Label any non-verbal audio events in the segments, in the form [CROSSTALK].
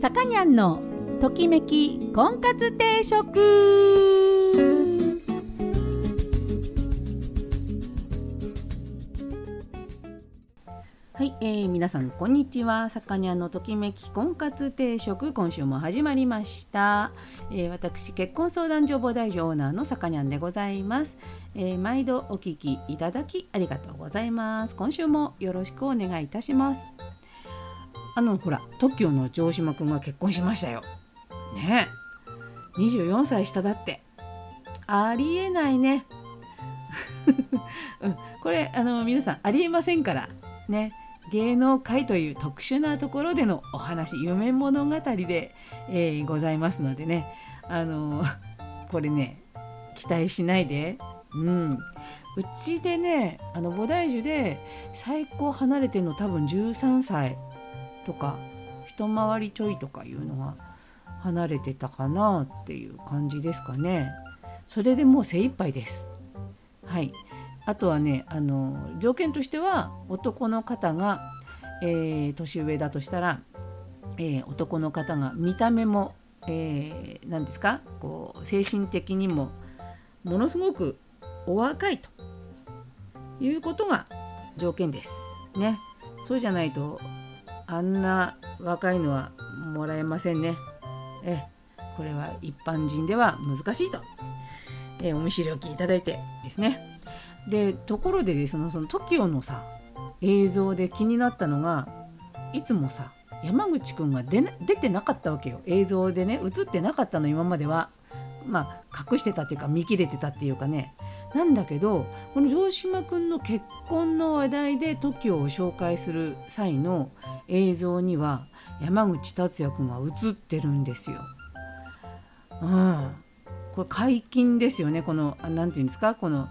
さかにゃんのときめき婚活定食。はい、えー、皆さんこんにちは。さかにゃんのときめき婚活定食今週も始まりました、えー、私結婚相談所母大女オーナーのさかにゃんでございます、えー、毎度お聞きいただきありがとうございます。今週もよろしくお願いいたします。あのほら TOKIO の城島くんが結婚しましたよ。ね24歳下だって。ありえないね。[LAUGHS] うん、これあの皆さんありえませんからね。芸能界という特殊なところでのお話夢物語で、えー、ございますのでね。あのこれね期待しないで。うん、うちでねあの菩提樹で最高離れてるの多分13歳。とか一回りちょいとかいうのが離れてたかなっていう感じですかね。それでもう精一杯です。はい。あとはねあの条件としては男の方が、えー、年上だとしたら、えー、男の方が見た目も、えー、何ですかこう精神的にもものすごくお若いということが条件です。ね。そうじゃないとあんな若いのはもらえませんね。えこれは一般人では難しいと、えお見知りおきいただいてですね。でところでそのその TOKIO のさ映像で気になったのがいつもさ山口くんが出出てなかったわけよ映像でね映ってなかったの今まではまあ隠してたっていうか見切れてたっていうかねなんだけどこの城島くんの結婚の話題で TOKIO を紹介する際の映像には山口達也くんが映ってるんですよ。うん、これ解禁ですよねこの何て言うんですか？この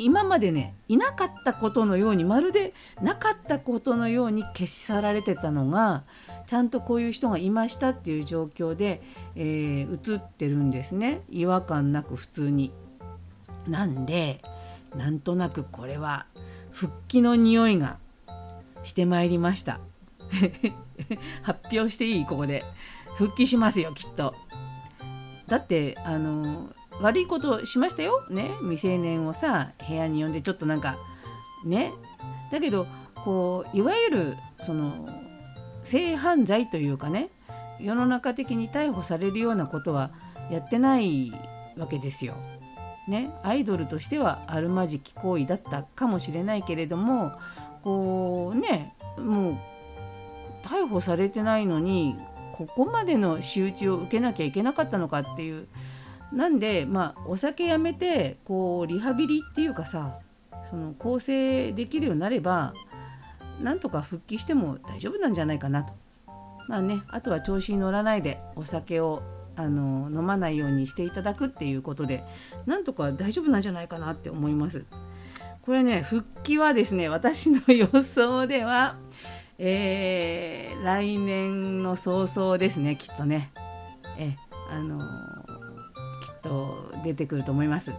今までねいなかったことのようにまるでなかったことのように消し去られてたのがちゃんとこういう人がいましたっていう状況で、えー、映ってるんですね違和感なく普通に。なんでなんとなくこれは復帰の匂いがしてまいりました。[LAUGHS] 発表していい？ここで。復帰しますよきっと。だってあの悪いことしましたよ？ね？未成年をさ部屋に呼んでちょっとなんかね？だけどこういわゆるその性犯罪というかね世の中的に逮捕されるようなことはやってないわけですよ。ね、アイドルとしてはあるまじき行為だったかもしれないけれどもこうねもう逮捕されてないのにここまでの仕打ちを受けなきゃいけなかったのかっていうなんでまあお酒やめてこうリハビリっていうかさその更生できるようになればなんとか復帰しても大丈夫なんじゃないかなと。まあねあとは調子に乗らないでお酒をあの飲まないようにしていただくっていうことでなんとか大丈夫なんじゃないかなって思います。これね復帰はですね私の予想では、えー、来年の早々ですねきっとね。えあの、きっと出てくると思います。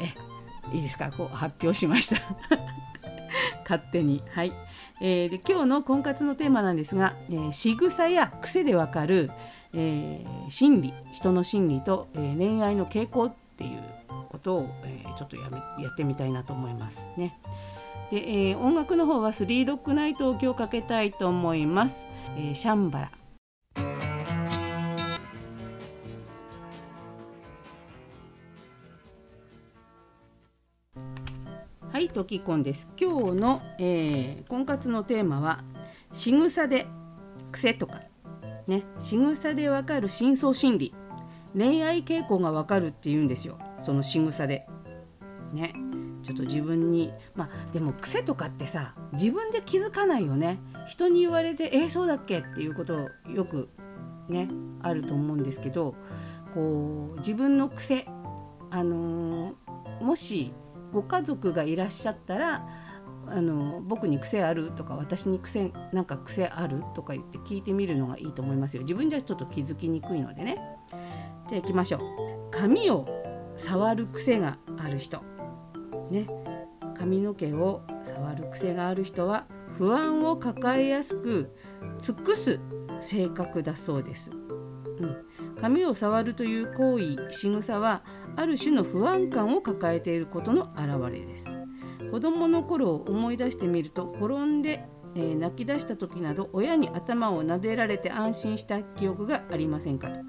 えいいですか？こう発表しました。[LAUGHS] 勝手に。はい、えー、で今日の婚活のテーマなんですが、えー、仕草や癖でわかる、えー、心理人の心理と、えー、恋愛の傾向っていうことを、えー、ちょっとやめやってみたいなと思いますね。で、えー、音楽の方はスリードッグナイトを今日かけたいと思います。えー、シャンバラトキコンです。今日の、えー、婚活のテーマは仕草で癖とか。ね。仕草でわかる深層心理。恋愛傾向がわかるって言うんですよ。その仕草で。ね。ちょっと自分にまあでも癖とかってさ自分で気づかないよね。人に言われて「えー、そうだっけ?」っていうことよくねあると思うんですけどこう自分の癖あのー、もしご家族がいらっしゃったらあの僕に癖あるとか私に癖なんか癖あるとか言って聞いてみるのがいいと思いますよ。自分じゃちょっと気づきにくいのでね。じゃあ行きましょう。髪を触る癖がある人。ね。髪の毛を触る癖がある人は不安を抱えやすく尽くす性格だそうです。うん、髪を触るという行為仕草はある種の不安感を抱えていることの表れです。子供の頃を思い出してみると転んで、えー、泣き出した時など親に頭を撫でられて安心した記憶がありませんかと。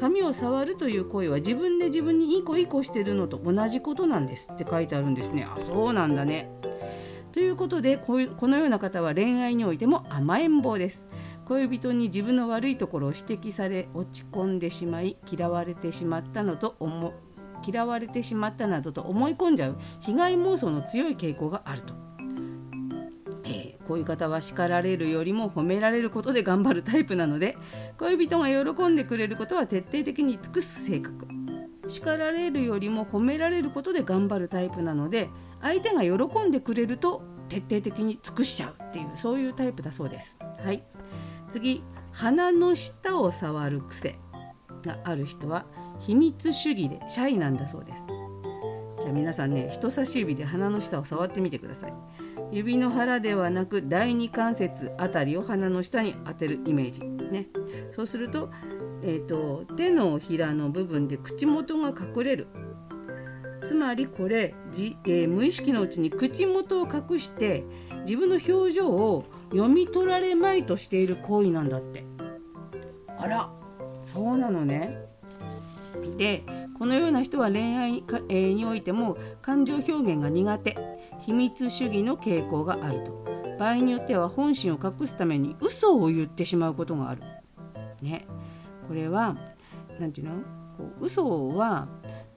髪を触るという行為は自分で自分にいい子いい子してるのと同じことなんですって書いてあるんですね。あそうなんだね。ということでこのような方は恋愛においても甘えん坊です。恋人に自分の悪いところを指摘され落ち込んでしまい嫌われてしまったのと思嫌われてしまったなどと思い込んじゃう被害妄想の強い傾向があると。えー、こういう方は叱られるよりも褒められることで頑張るタイプなので恋人が喜んでくれることは徹底的に尽くす性格叱られるよりも褒められることで頑張るタイプなので相手が喜んでくれると徹底的に尽くしちゃうっていうそういうタイプだそうです。はい次鼻の下を触る癖がある人は秘密主義でシャイなんだそうです。じゃあ皆さんね人差し指で鼻の下を触ってみてください。指の腹ではなく第二関節あたりを鼻の下に当てるイメージ。ね。そうすると,、えーと、手のひらの部分で口元が隠れる。つまりこれじ、えー、無意識のうちに口元を隠して自分の表情を読み取られまいとしている行為なんだって。あらそうなのね。でこのような人は恋愛においても感情表現が苦手。秘密主義の傾向があると。場合によっては本心を隠すために嘘を言ってしまうことがある。ね、これは何て言うの？こう嘘は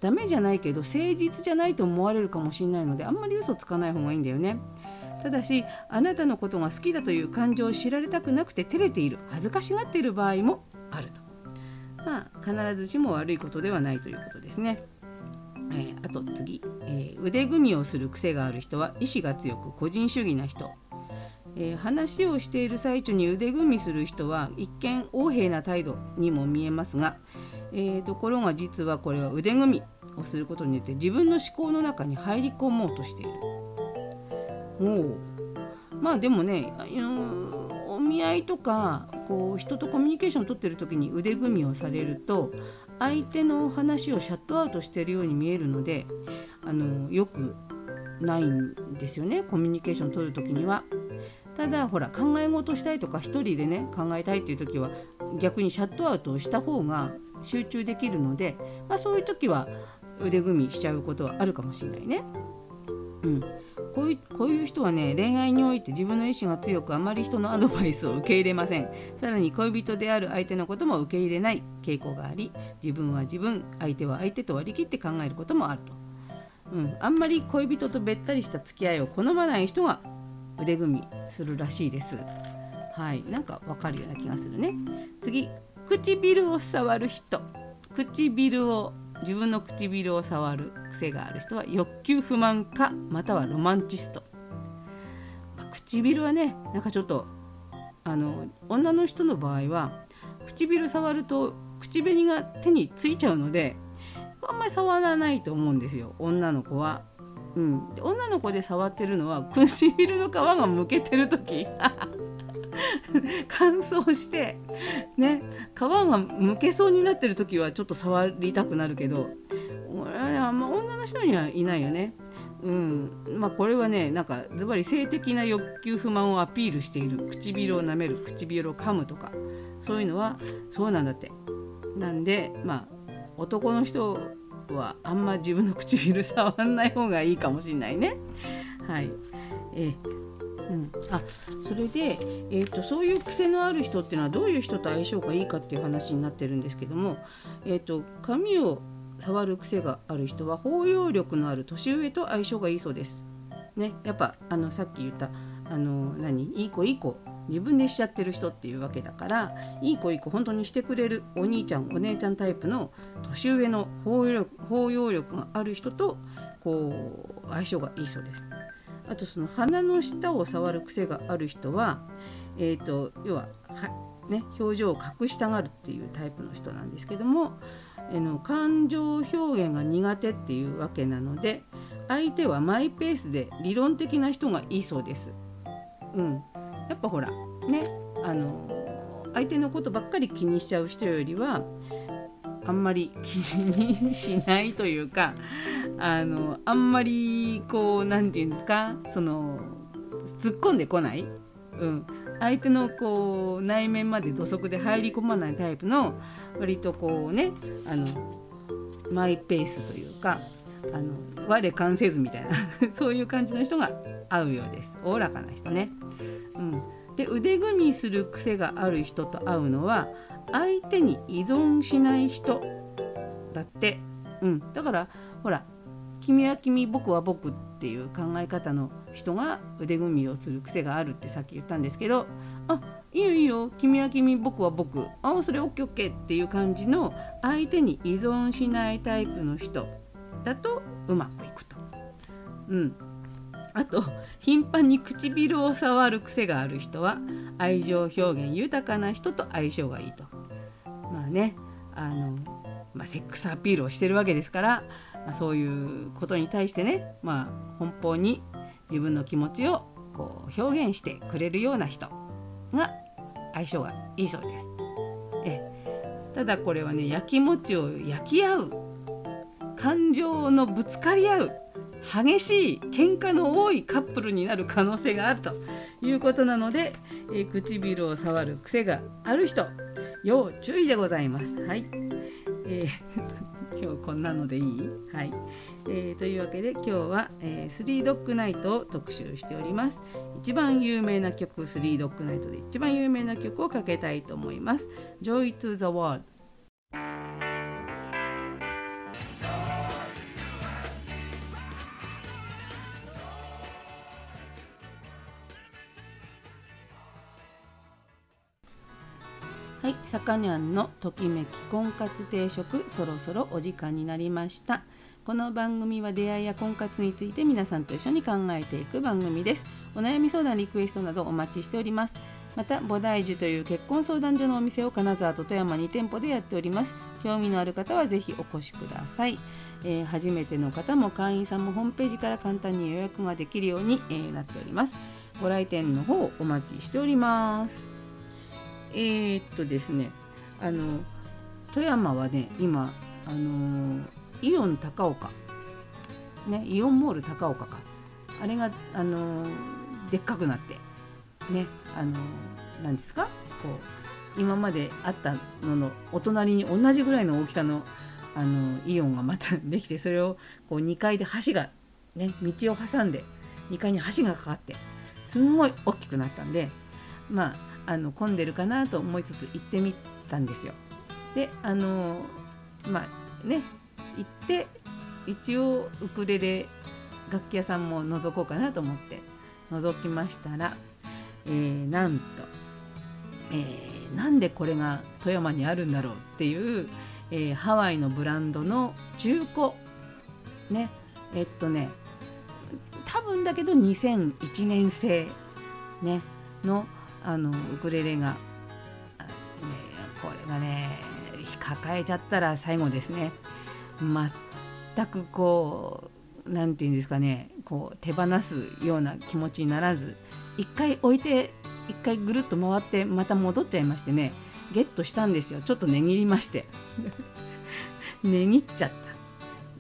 ダメじゃないけど誠実じゃないと思われるかもしれないのであんまり嘘つかない方がいいんだよね。ただしあなたのことが好きだという感情を知られたくなくて照れている恥ずかしがっている場合もあるとまあ必ずしも悪いことではないということですね。えー、あと次、えー、腕組みをする癖がある人は意志が強く個人主義な人、えー、話をしている最中に腕組みする人は一見横柄な態度にも見えますが、えー、ところが実はこれは腕組みをすることによって自分の思考の中に入り込もうとしている。おまあでもねお見合いとかこう人とコミュニケーションを取ってる時に腕組みをされると相手の話をシャットアウトしてるように見えるのであのよくないんですよねコミュニケーションを取る時には。ただほら考え事したいとか一人でね考えたいっていう時は逆にシャットアウトをした方が集中できるので、まあ、そういう時は腕組みしちゃうことはあるかもしれないね。うん、こういうこういう人はね恋愛において自分の意志が強くあまり人のアドバイスを受け入れません。さらに恋人である相手のことも受け入れない。傾向があり自分は自分相手は相手と割り切って考えることもあると、うん、あんまり恋人とべったりした付き合いを好まない人が腕組みするらしいです。はい。なんかわかるような気がするね。次。唇を触る人。唇を自分の唇を触る癖がある人は欲求不満かまたはロマンチスト、まあ、唇はねなんかちょっとあの女の人の場合は唇触ると口紅が手についちゃうのであんまり触らないと思うんですよ。女の子は。うん、女の子で触ってるのは唇の皮がむけてる時。[LAUGHS] 乾燥してね皮がむけそうになってる時はちょっと触りたくなるけど俺は、あんま女の人にはいないよね。うんまあ、これはねなんかズバリ性的な欲求不満をアピールしている唇を舐める唇を噛むとかそういうのはそうなんだって。なんでまあ男の人はあんま自分の唇触らない方がいいかもしれないね。はい、えうん、あそれで、えーと、そういう癖のある人っていうのはどういう人と相性がいいかっていう話になってるんですけども、えーと、髪を触る癖がある人は包容力のある年上と相性がいいそうです。ね、やっぱあのさっき言ったあの何いい子いい子自分でしちゃってる人っていうわけだからいい子いい子本当にしてくれるお兄ちゃんお姉ちゃんタイプの年上の包容力包容力がある人とこう相性がいいそうです。あとその鼻の下を触る癖がある人は、えーと、要はね、表情を隠したがるっていうタイプの人なんですけども、えの感情表現が苦手っていうわけなので相手はマイペースで理論的な人がいいそうです。うん、やっぱほらねあの相手のことばっかり気にしちゃう人よりはあんまり気にしないというかあのあんまりこう何て言うんですかその突っ込んでこない、うん、相手のこう内面まで土足で入り込まないタイプの割とこうねあのマイペースというかあの我関せずみたいな [LAUGHS] そういう感じの人が合うようです。おおらかな人ね。うん、で腕組みする癖がある人と会うのは相手に依存しない人だって、うん、だからほら君は君僕は僕っていう考え方の人が腕組みをする癖があるってさっき言ったんですけどあいいよいいよ君は君僕は僕。あそれ OKOK っていう感じの相手に依存しないタイプの人だとうまくいくと。うん。あと頻繁に唇を触る癖がある人は愛情表現豊かな人と相性がいいと。まあねあの、まあ、セックスアピールをしてるわけですから、まあ、そういうことに対してね、まあ、奔放に自分の気持ちをこう表現してくれるような人が相性がいいそうです。えただこれはね焼き餅を焼き合う感情のぶつかり合う激しい喧嘩の多いカップルになる可能性があるということなので、えー、唇を触る癖がある人要注意でございます。はい、えー [LAUGHS] 今日こんなのでいい？はい、えー、というわけで今日は、えー、スリードッグナイトを特集しております。一番有名な曲スリードッグナイトで一番有名な曲をかけたいと思います。Joy to the World はい、さかにゃんのときめき婚活定食そろそろお時間になりました。この番組は出会いや婚活について皆さんと一緒に考えていく番組です。お悩み相談リクエストなどお待ちしております。また菩提樹という結婚相談所のお店を金沢と富山2店舗でやっております。興味のある方はぜひお越しください、えー、初めての方も会員さんもホームページから簡単に予約ができるように、えー、なっております。ご来店の方お待ちしております。えー、っとですねあの富山はね今あのイオン高岡ねイオンモール高岡か。あれがあのでっかくなってねあの何ですか？こう今まであったののお隣に同じぐらいの大きさのあのイオンがまたできてそれをこう2階で橋がね道を挟んで2階に橋がかかってすんごい大きくなったんでまああの混んでるかなと思いつつ行ってみたんですよ。であのまあね行って一応ウクレレ楽器屋さんも覗こうかなと思って覗きましたら、えー、なんと、えー、なんでこれが富山にあるんだろうっていう、えー、ハワイのブランドの中古ねえっとね多分だけど2001年製、ね、のあのウクレレが、ね、これがね抱えちゃったら最後ですね。全くこう何て言うんですかねこう手放すような気持ちにならず一回置いて一回ぐるっと回ってまた戻っちゃいましてねゲットしたんですよ。ちょっと値切りまして。[LAUGHS] 値切っちゃった、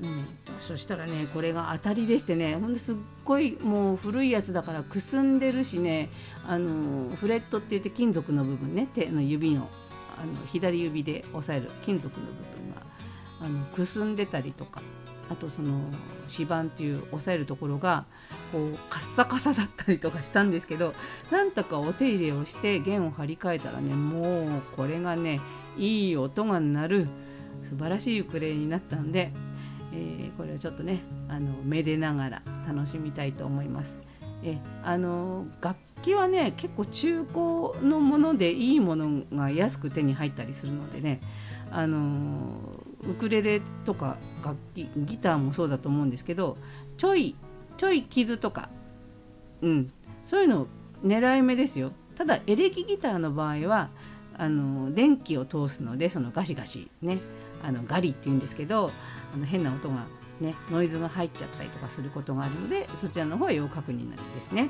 うん、そしたらねこれが当たりでしてねほんですっごいもう古いやつだからくすんでるしねあのフレットって言って金属の部分ね手の指のあの左指で押さえる金属の部分があのくすんでたりとかあとその指板っていう押さえるところがこうカッサカサだったりとかしたんですけどなんとかお手入れをして弦を張り替えたらねもうこれがねいい音が鳴る素晴らしいウクレレになったんでえー、これをちょっとねあのめでながら楽しみたいと思います。えあの楽器はね結構中古のものでいいものが安く手に入ったりするのでねあのウクレレとか楽器ギターもそうだと思うんですけどちょいちょい傷とか、うん、そういうの狙い目ですよ。ただエレキギターの場合はあの電気を通すのでそのガシガシねあのガリって言うんですけどあの変な音がねノイズが入っちゃったりとかすることがあるのでそちらの方は要確認なんですね。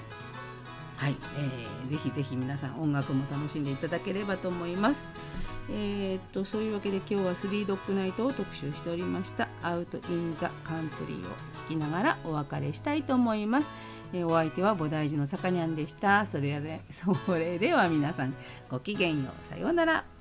はい、えー、ぜひぜひ皆さん音楽も楽しんでいただければと思います。えー、っとそういうわけで今日はスリードッグナイトを特集しておりました「アウト・イン・ザ・カントリー」を聞きながらお別れしたいと思います。えー、お相手は菩提寺のさかにゃんでした。それでそれでは皆さんごきげんようさようなら。